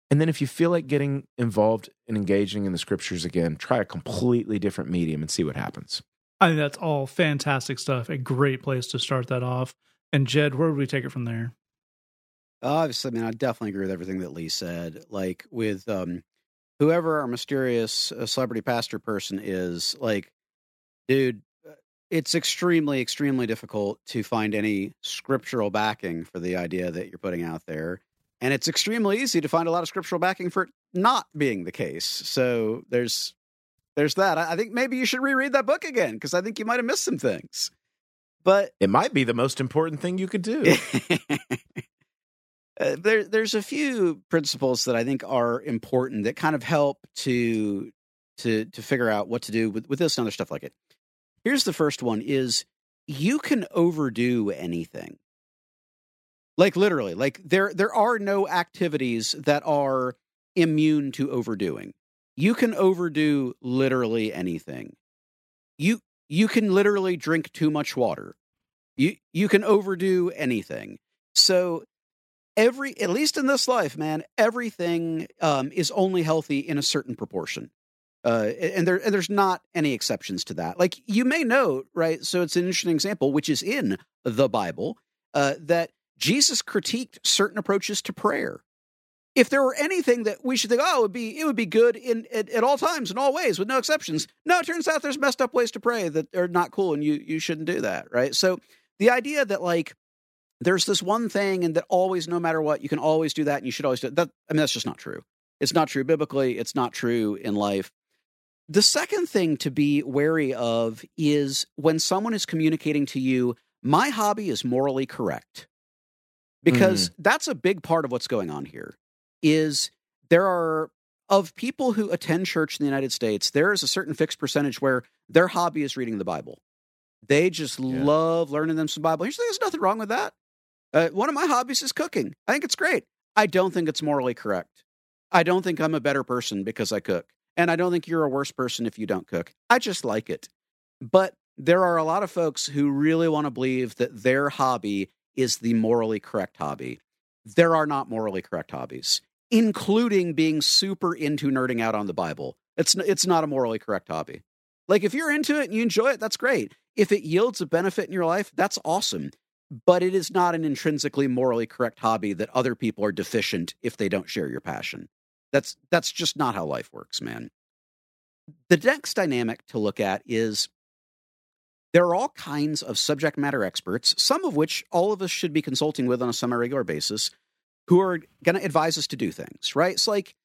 And then if you feel like getting involved and engaging in the scriptures again, try a completely different medium and see what happens. I think that's all fantastic stuff. A great place to start that off. And Jed, where would we take it from there? Obviously, I mean, I definitely agree with everything that Lee said. Like with um, whoever our mysterious uh, celebrity pastor person is, like dude, it's extremely, extremely difficult to find any scriptural backing for the idea that you're putting out there. And it's extremely easy to find a lot of scriptural backing for it not being the case. So there's there's that. I think maybe you should reread that book again because I think you might have missed some things. But it might be the most important thing you could do. [LAUGHS] uh, there, there's a few principles that I think are important that kind of help to to to figure out what to do with, with this and other stuff like it. Here's the first one is you can overdo anything. Like literally, like there there are no activities that are immune to overdoing. You can overdo literally anything. You you can literally drink too much water. You you can overdo anything. So every at least in this life, man, everything um, is only healthy in a certain proportion. Uh, and there and there's not any exceptions to that. Like you may note, right? So it's an interesting example, which is in the Bible, uh, that Jesus critiqued certain approaches to prayer. If there were anything that we should think, oh, it would be it would be good in at, at all times in all ways with no exceptions. No, it turns out there's messed up ways to pray that are not cool, and you you shouldn't do that, right? So the idea that like there's this one thing and that always, no matter what, you can always do that, and you should always do. That I mean, that's just not true. It's not true biblically. It's not true in life. The second thing to be wary of is when someone is communicating to you, my hobby is morally correct. Because mm. that's a big part of what's going on here is there are of people who attend church in the United States, there is a certain fixed percentage where their hobby is reading the Bible. They just yeah. love learning them some Bible. Here's the thing, there's nothing wrong with that. Uh, one of my hobbies is cooking. I think it's great. I don't think it's morally correct. I don't think I'm a better person because I cook. And I don't think you're a worse person if you don't cook. I just like it. But there are a lot of folks who really want to believe that their hobby is the morally correct hobby. There are not morally correct hobbies, including being super into nerding out on the Bible. It's it's not a morally correct hobby. Like if you're into it and you enjoy it, that's great. If it yields a benefit in your life, that's awesome. But it is not an intrinsically morally correct hobby that other people are deficient if they don't share your passion. That's that's just not how life works, man. The next dynamic to look at is there are all kinds of subject matter experts, some of which all of us should be consulting with on a semi regular basis, who are going to advise us to do things, right? It's like,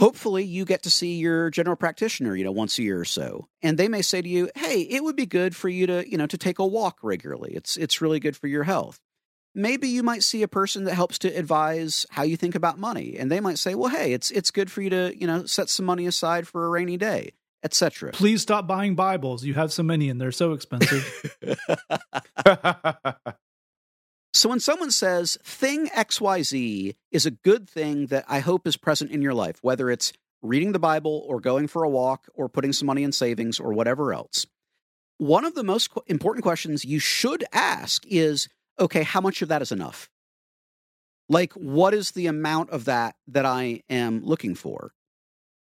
hopefully, you get to see your general practitioner, you know, once a year or so. And they may say to you, hey, it would be good for you to, you know, to take a walk regularly. It's, it's really good for your health. Maybe you might see a person that helps to advise how you think about money. And they might say, well, hey, it's, it's good for you to, you know, set some money aside for a rainy day etc. Please stop buying Bibles. You have so many and they're so expensive. [LAUGHS] [LAUGHS] so when someone says thing XYZ is a good thing that I hope is present in your life, whether it's reading the Bible or going for a walk or putting some money in savings or whatever else, one of the most important questions you should ask is okay, how much of that is enough? Like, what is the amount of that that I am looking for?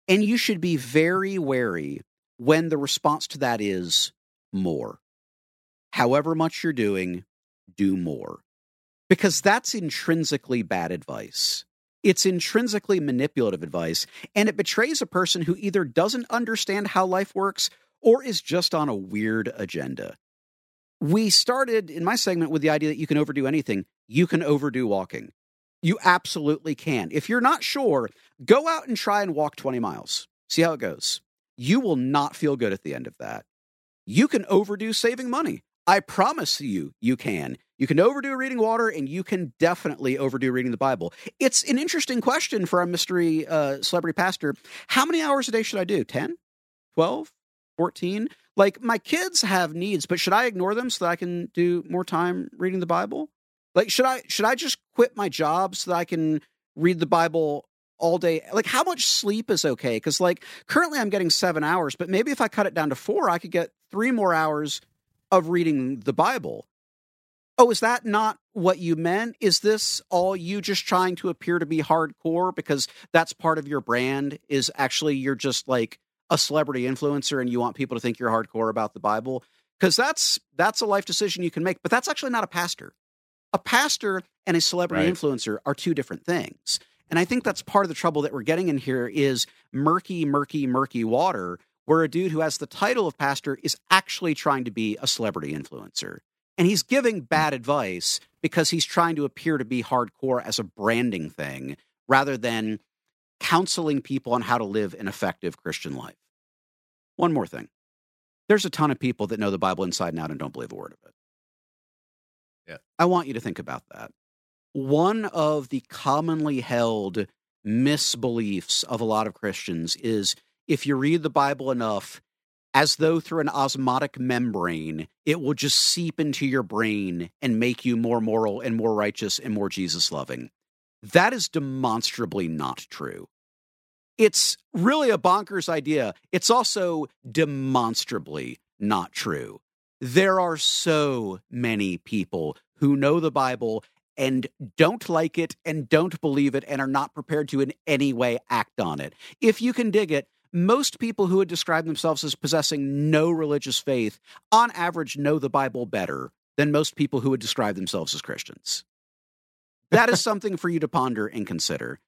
And you should be very wary when the response to that is more. However much you're doing, do more. Because that's intrinsically bad advice. It's intrinsically manipulative advice, and it betrays a person who either doesn't understand how life works or is just on a weird agenda. We started in my segment with the idea that you can overdo anything. You can overdo walking. You absolutely can. If you're not sure, go out and try and walk 20 miles. See how it goes. You will not feel good at the end of that. You can overdo saving money. I promise you, you can. You can overdo reading water, and you can definitely overdo reading the Bible. It's an interesting question for our mystery uh, celebrity pastor. How many hours a day should I do? 10, 12, 14? Like, my kids have needs, but should I ignore them so that I can do more time reading the Bible? Like, should I should I just quit my job so that I can read the Bible all day? Like, how much sleep is okay? Because like currently I'm getting seven hours, but maybe if I cut it down to four, I could get three more hours of reading the Bible. Oh, is that not what you meant? Is this all you just trying to appear to be hardcore because that's part of your brand? Is actually you're just like a celebrity influencer and you want people to think you're hardcore about the Bible? Because that's that's a life decision you can make, but that's actually not a pastor a pastor and a celebrity right. influencer are two different things. And I think that's part of the trouble that we're getting in here is murky, murky, murky water, where a dude who has the title of pastor is actually trying to be a celebrity influencer. And he's giving hmm. bad advice because he's trying to appear to be hardcore as a branding thing rather than counseling people on how to live an effective Christian life. One more thing there's a ton of people that know the Bible inside and out and don't believe a word of it. Yeah. I want you to think about that. One of the commonly held misbeliefs of a lot of Christians is if you read the Bible enough, as though through an osmotic membrane, it will just seep into your brain and make you more moral and more righteous and more Jesus loving. That is demonstrably not true. It's really a bonkers idea. It's also demonstrably not true there are so many people who know the Bible and don't like it and don't believe it and are not prepared to in any way act on it. If you can dig it, most people who would describe themselves as possessing no religious faith, on average, know the Bible better than most people who would describe themselves as Christians. That is something for you to ponder and consider.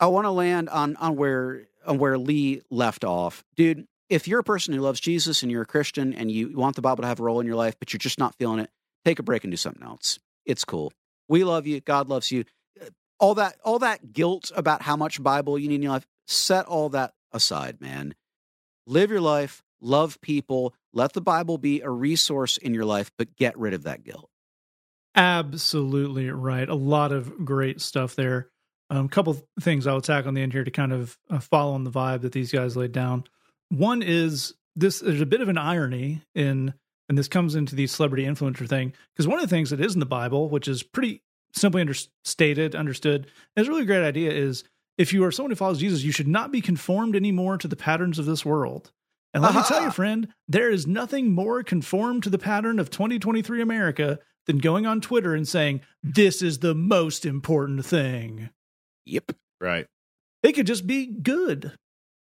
I want to land on on where on where Lee left off. Dude, if you're a person who loves Jesus and you're a Christian and you want the Bible to have a role in your life, but you're just not feeling it, take a break and do something else. It's cool. We love you. God loves you. Uh, all that, all that guilt about how much Bible you need in your life, set all that aside, man. Live your life, love people, let the Bible be a resource in your life, but get rid of that guilt. Absolutely right. A lot of great stuff there. A um, couple things I'll tack on the end here to kind of uh, follow on the vibe that these guys laid down. One is this there's a bit of an irony in and this comes into the celebrity influencer thing, because one of the things that is in the Bible, which is pretty simply understated, understood, is a really great idea, is if you are someone who follows Jesus, you should not be conformed anymore to the patterns of this world. And let me tell you, friend, there is nothing more conformed to the pattern of 2023 America than going on Twitter and saying, This is the most important thing. Yep. Right. It could just be good.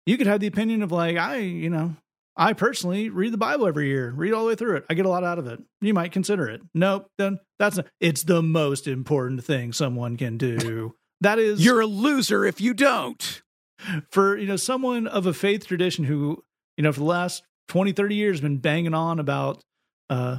You could have the opinion of, like, I, you know, I personally read the Bible every year, read all the way through it. I get a lot out of it. You might consider it. Nope, then that's not, it's the most important thing someone can do. [LAUGHS] That is You're a loser if you don't. for, you know, someone of a faith tradition who, you know, for the last 20, 30 years been banging on about uh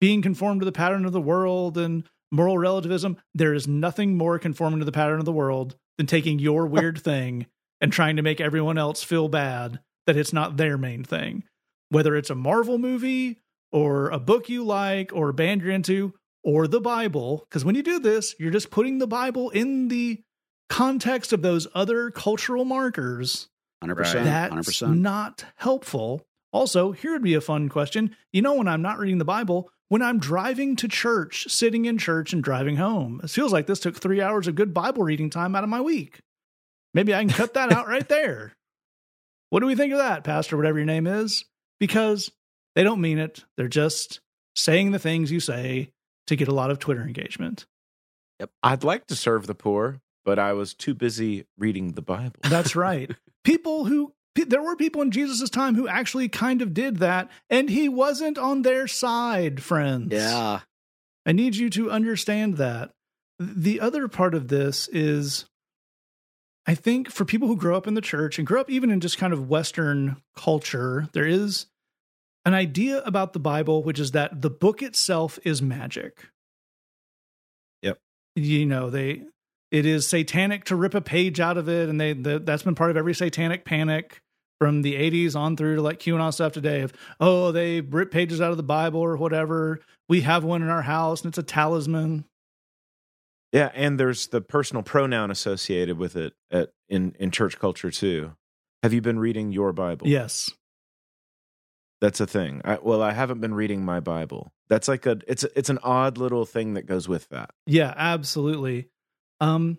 being conformed to the pattern of the world and moral relativism. There is nothing more conforming to the pattern of the world than taking your [LAUGHS] weird thing and trying to make everyone else feel bad that it's not their main thing. Whether it's a Marvel movie or a book you like or a band you're into or the Bible, because when you do this, you're just putting the Bible in the context of those other cultural markers. 100%. That's 100%. not helpful. Also, here would be a fun question. You know, when I'm not reading the Bible, when I'm driving to church, sitting in church and driving home, it feels like this took three hours of good Bible reading time out of my week. Maybe I can cut that out right there. What do we think of that, Pastor, whatever your name is? Because they don't mean it. They're just saying the things you say to get a lot of Twitter engagement. Yep. I'd like to serve the poor, but I was too busy reading the Bible. That's right. [LAUGHS] people who there were people in Jesus' time who actually kind of did that, and he wasn't on their side, friends. Yeah. I need you to understand that. The other part of this is I think for people who grow up in the church and grow up even in just kind of Western culture, there is an idea about the Bible, which is that the book itself is magic. Yep. You know, they it is satanic to rip a page out of it, and they the, that's been part of every satanic panic from the 80s on through to like QAnon stuff today of oh they rip pages out of the Bible or whatever. We have one in our house and it's a talisman. Yeah, and there's the personal pronoun associated with it at, in in church culture too. Have you been reading your Bible? Yes. That's a thing. I, well, I haven't been reading my Bible. That's like a it's a, it's an odd little thing that goes with that. Yeah, absolutely. Um,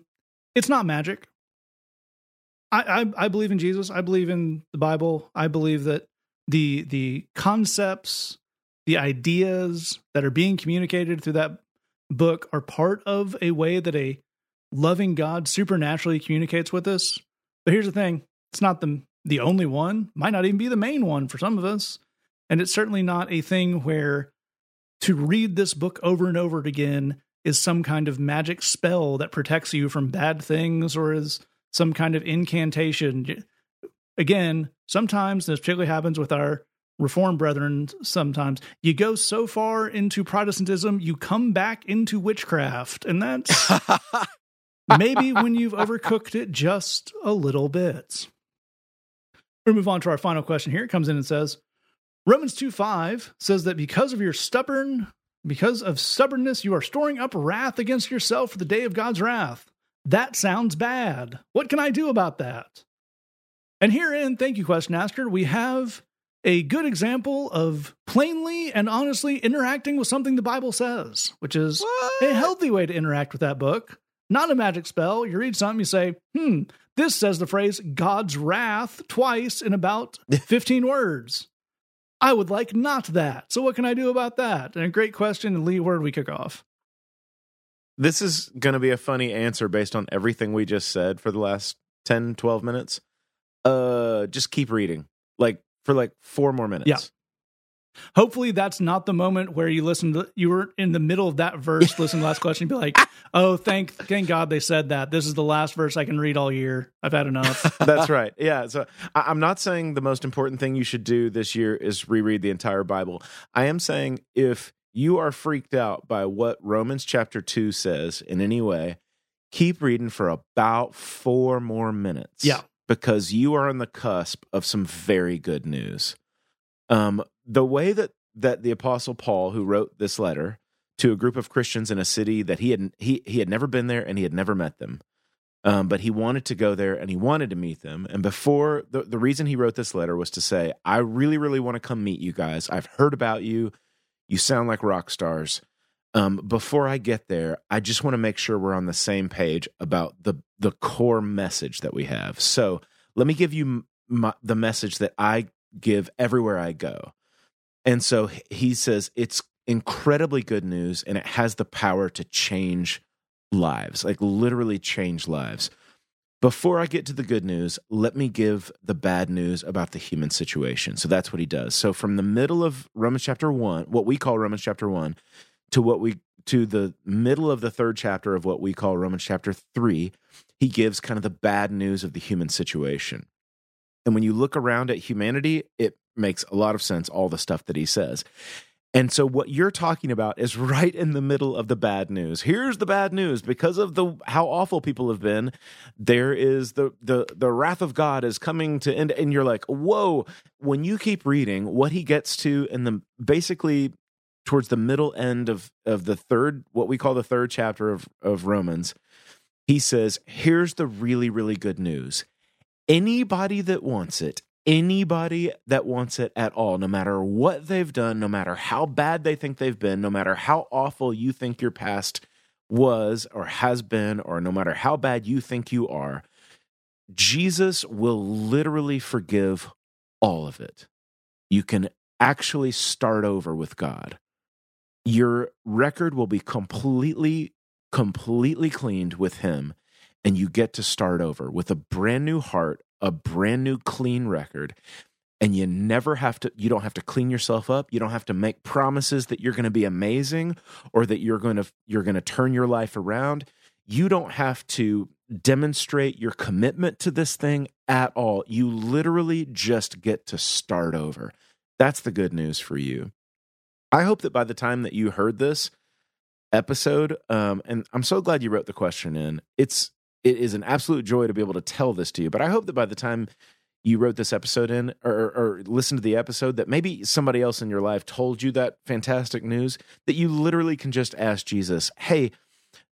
it's not magic. I, I I believe in Jesus. I believe in the Bible. I believe that the the concepts, the ideas that are being communicated through that book are part of a way that a loving God supernaturally communicates with us. But here's the thing: it's not the the only one. Might not even be the main one for some of us, and it's certainly not a thing where to read this book over and over again is some kind of magic spell that protects you from bad things or is some kind of incantation. Again, sometimes this particularly happens with our reform brethren sometimes you go so far into protestantism you come back into witchcraft and that's [LAUGHS] maybe when you've overcooked it just a little bit we move on to our final question here it comes in and says romans 2 5 says that because of your stubborn because of stubbornness, you are storing up wrath against yourself for the day of God's wrath. That sounds bad. What can I do about that? And herein, thank you, question asker, we have a good example of plainly and honestly interacting with something the Bible says, which is What? a healthy way to interact with that book. Not a magic spell. You read something, you say, hmm, this says the phrase God's wrath twice in about [LAUGHS] 15 words. I would like not that. So what can I do about that? And a great question. And Lee, where do we kick off? This is going to be a funny answer based on everything we just said for the last 10, 12 minutes. Uh, just keep reading, like for like four more minutes. Yeah. Hopefully that's not the moment where you listen to you were in the middle of that verse, listen to the last [LAUGHS] question, and be like, oh, thank thank God they said that. This is the last verse I can read all year. I've had enough. [LAUGHS] That's right. Yeah. So I, I'm not saying the most important thing you should do this year is reread the entire Bible. I am saying if you are freaked out by what Romans chapter 2 says in any way, keep reading for about four more minutes. Yeah. Because you are on the cusp of some very good news. Um, the way that that the apostle Paul, who wrote this letter to a group of Christians in a city that he had he he had never been there and he had never met them, um, but he wanted to go there and he wanted to meet them. And before the the reason he wrote this letter was to say, I really really want to come meet you guys. I've heard about you. You sound like rock stars. Um, before I get there, I just want to make sure we're on the same page about the the core message that we have. So let me give you my, the message that I give everywhere I go. And so he says it's incredibly good news and it has the power to change lives, like literally change lives. Before I get to the good news, let me give the bad news about the human situation. So that's what he does. So from the middle of Romans chapter 1, what we call Romans chapter 1, to what we to the middle of the third chapter of what we call Romans chapter 3, he gives kind of the bad news of the human situation. And when you look around at humanity, it makes a lot of sense all the stuff that he says. And so what you're talking about is [LAUGHS] right in the middle of the bad news. Here's the bad news because of the how awful people have been, there is the the the wrath of God is coming to end and you're like, "Whoa." When you keep reading, what he gets to in the basically towards the middle end of of the third what we call the third chapter of of Romans, he says, "Here's the really really good news. Anybody that wants it, anybody that wants it at all, no matter what they've done, no matter how bad they think they've been, no matter how awful you think your past was or has been, or no matter how bad you think you are, Jesus will literally forgive all of it. You can actually start over with God. Your record will be completely, completely cleaned with Him, and you get to start over with a brand new heart, a brand new clean record and you never have to you don't have to clean yourself up. You don't have to make promises that you're going to be amazing or that you're going to you're going to turn your life around. You don't have to demonstrate your commitment to this thing at all. You literally just get to start over. That's the good news for you. I hope that by the time that you heard this episode um and i'm so glad you wrote the question in it's it is an absolute joy to be able to tell this to you. But I hope that by the time you wrote this episode in or, or listened to the episode, that maybe somebody else in your life told you that fantastic news, that you literally can just ask Jesus, hey,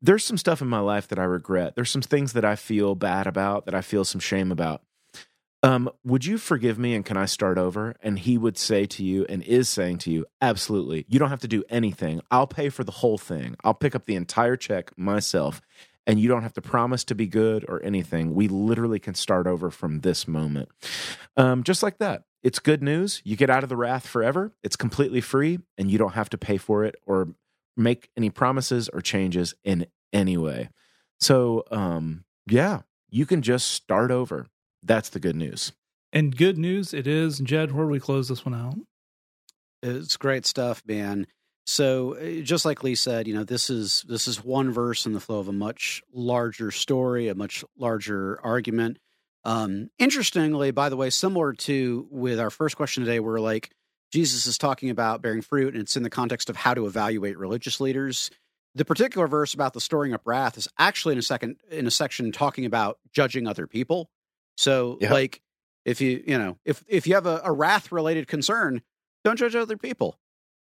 there's some stuff in my life that I regret. There's some things that I feel bad about, that I feel some shame about. Um, would you forgive me and can I start over? And he would say to you and is saying to you, absolutely. You don't have to do anything. I'll pay for the whole thing. I'll pick up the entire check myself and you don't have to promise to be good or anything. We literally can start over from this moment. Um, just like that. It's good news. You get out of the wrath forever. It's completely free, and you don't have to pay for it or make any promises or changes in any way. So, um, yeah, you can just start over. That's the good news. And good news it is. Jed, where do we close this one out? It's great stuff, man. So uh, just like Lee said, you know, this is this is one verse in the flow of a much larger story, a much larger argument. Um, interestingly, by the way, similar to with our first question today, where like Jesus is talking about bearing fruit, and it's in the context of how to evaluate religious leaders. The particular verse about the storing up wrath is actually in a second in a section talking about judging other people. So, yeah. like, if you you know if if you have a, a wrath related concern, don't judge other people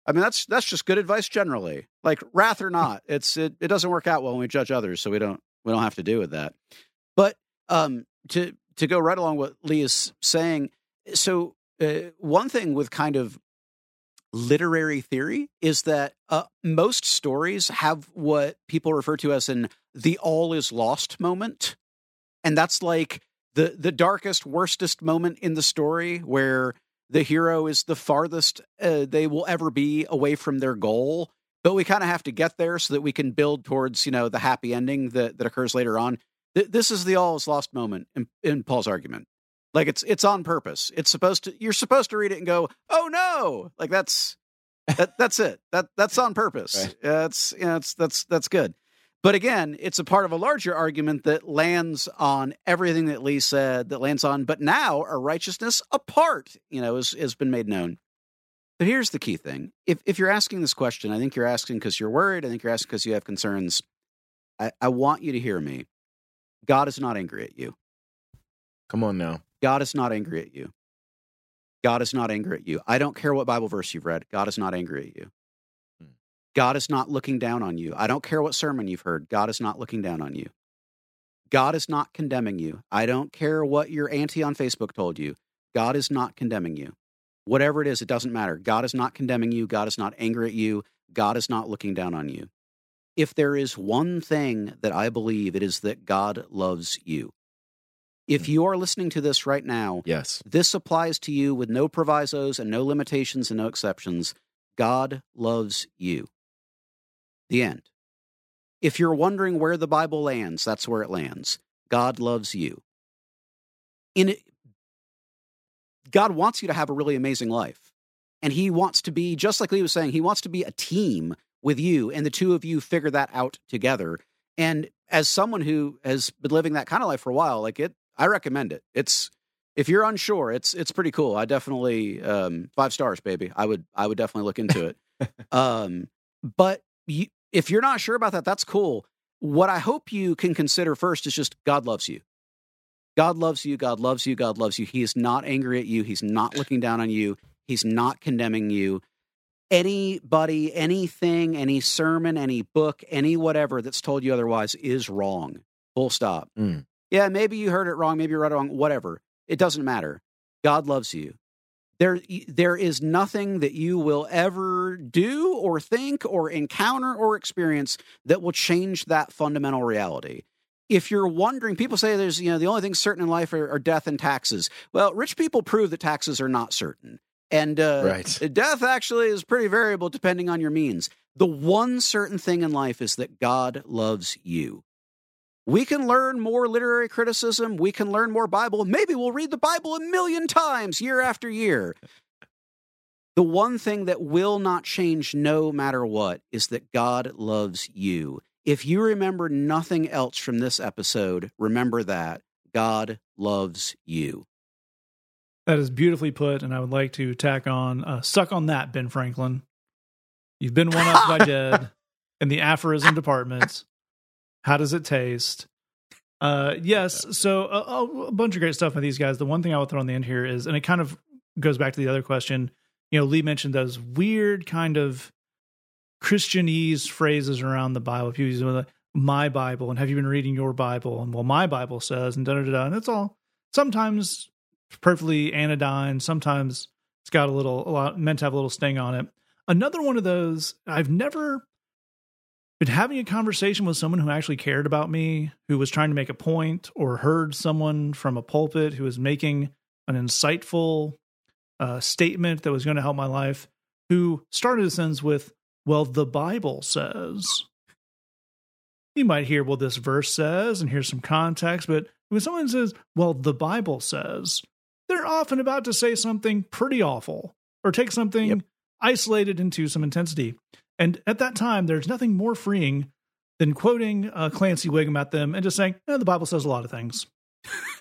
I mean, that's that's just good advice generally. Like wrath or not, it's it, it doesn't work out well when we judge others, so we don't we don't have to do with that. But um, to to go right along what Lee is saying, so uh, one thing with kind of literary theory is that uh, most stories have what people refer to as an the all is lost moment, and that's like the the darkest, worstest moment in the story where the hero is the farthest uh, they will ever be away from their goal but we kind of have to get there so that we can build towards you know the happy ending that, that occurs later on. Th- this is the all is lost moment in, in paul's argument. Like it's it's on purpose. It's supposed to you're supposed to read it and go oh no! Like that's that that's it. That that's on purpose. Right. that's you know, it's that's that's good but again, it's a part of a larger argument that lands on everything that Lee said, that lands on, but now our righteousness apart, you know, has, has been made known. But here's the key thing. If, if you're asking this question, I think you're asking because you're worried. I think you're asking because you have concerns. I, I want you to hear me. God is not angry at you. Come on now. God is not angry at you. God is not angry at you. I don't care what Bible verse you've read. God is not angry at you. God is not looking down on you. I don't care what sermon you've heard. God is not looking down on you. God is not condemning you. I don't care what your auntie on Facebook told you. God is not condemning you. Whatever it is, it doesn't matter. God is not condemning you. God is not angry at you. God is not looking down on you. If there is one thing that I believe, it is that God loves you. If Hmm. you are listening to this right now, Yes. this applies to you with no provisos and no limitations and no exceptions. God loves you. The end. If you're wondering where the Bible lands, that's where it lands. God loves you. In it, God wants you to have a really amazing life. And he wants to be, just like Lee was saying, he wants to be a team with you, and the two of you figure that out together. And as someone who has been living that kind of life for a while, like it, I recommend it. It's if you're unsure, it's it's pretty cool. I definitely um, five stars, baby. I would I would definitely look into it. [LAUGHS] um, but you, if you're not sure about that, that's cool. What I hope you can consider first is just God loves you. God loves you. God loves you. God loves you. He is not angry at you. He's not looking down on you. He's not condemning you. Anybody, anything, any sermon, any book, any whatever that's told you otherwise is wrong. Full stop. Mm. Yeah, maybe you heard it wrong. Maybe you read it wrong. Whatever. It doesn't matter. God loves you. There, there is nothing that you will ever do or think or encounter or experience that will change that fundamental reality. If you're wondering, people say there's, you know, the only things certain in life are, are death and taxes. Well, rich people prove that taxes are not certain. And uh, Right. death actually is pretty variable depending on your means. The one certain thing in life is that God loves you. We can learn more literary criticism. We can learn more Bible. Maybe we'll read the Bible a million times year after year. The one thing that will not change no matter what is that God loves you. If you remember nothing else from this episode, remember that God loves you. That is beautifully put, and I would like to tack on uh, suck on that, Ben Franklin. You've been one up by [LAUGHS] Jed in the aphorism department. How does it taste? Uh, yes, so uh, a bunch of great stuff with these guys. The one thing I would throw on the end here is, and it kind of goes back to the other question. You know, Lee mentioned those weird kind of Christianese phrases around the Bible. People use like, my Bible, and have you been reading your Bible? And well, my Bible says, and da da da. And it's all sometimes perfectly anodyne. Sometimes it's got a little, a lot meant to have a little sting on it. Another one of those, I've never been having a conversation with someone who actually cared about me, who was trying to make a point, or heard someone from a pulpit who was making an insightful uh, statement that was going to help my life, who started a sentence with, Well, the Bible says. You might hear what this verse says and here's some context, but when someone says, Well, the Bible says, they're often about to say something pretty awful or take something Yep. isolated into some intensity. And at that time, there's nothing more freeing than quoting uh, Clancy Wiggum at them and just saying, eh, the Bible says a lot of things.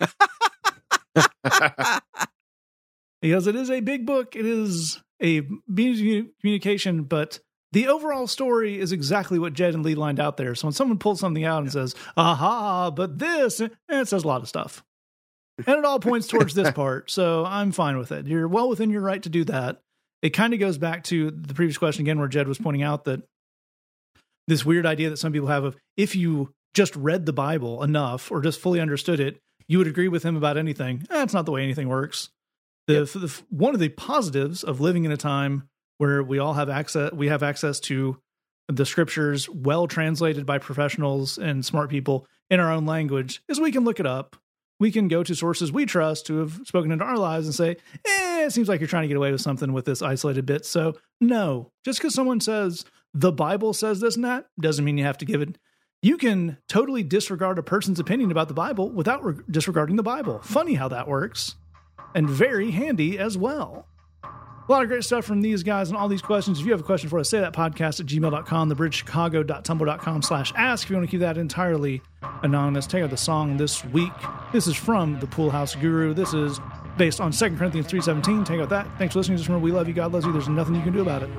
[LAUGHS] Because it is a big book, it is a means of communication, but the overall story is exactly what Jed and Lee lined out there. So when someone pulls something out and says, aha, but this, eh, it says a lot of stuff. And it all points towards this [LAUGHS] part. So I'm fine with it. You're well within your right to do that. It kind of goes back to the previous question again, where Jed was pointing out that this weird idea that some people have of if you just read the Bible enough or just fully understood it, you would agree with him about anything. Eh, That's not the way anything works. The, the one of the positives of living in a time where we all have access, we have access to the scriptures well translated by professionals and smart people in our own language is we can look it up. We can go to sources we trust who have spoken into our lives and say, eh, it seems like you're trying to get away with something with this isolated bit. So, no, just because someone says the Bible says this and that doesn't mean you have to give it. You can totally disregard a person's opinion about the Bible without re- disregarding the Bible. Funny how that works, and very handy as well. A lot of great stuff from these guys and all these questions. If you have a question for us, say that podcast at gmail.com, thebridgechicago.tumblr.com slash ask if you want to keep that entirely anonymous. Take out the song this week. This is from the Pool House Guru. This is based on 2 Corinthians 3.17. Take out that. Thanks for listening. Just remember, we love you. God loves you. There's nothing you can do about it.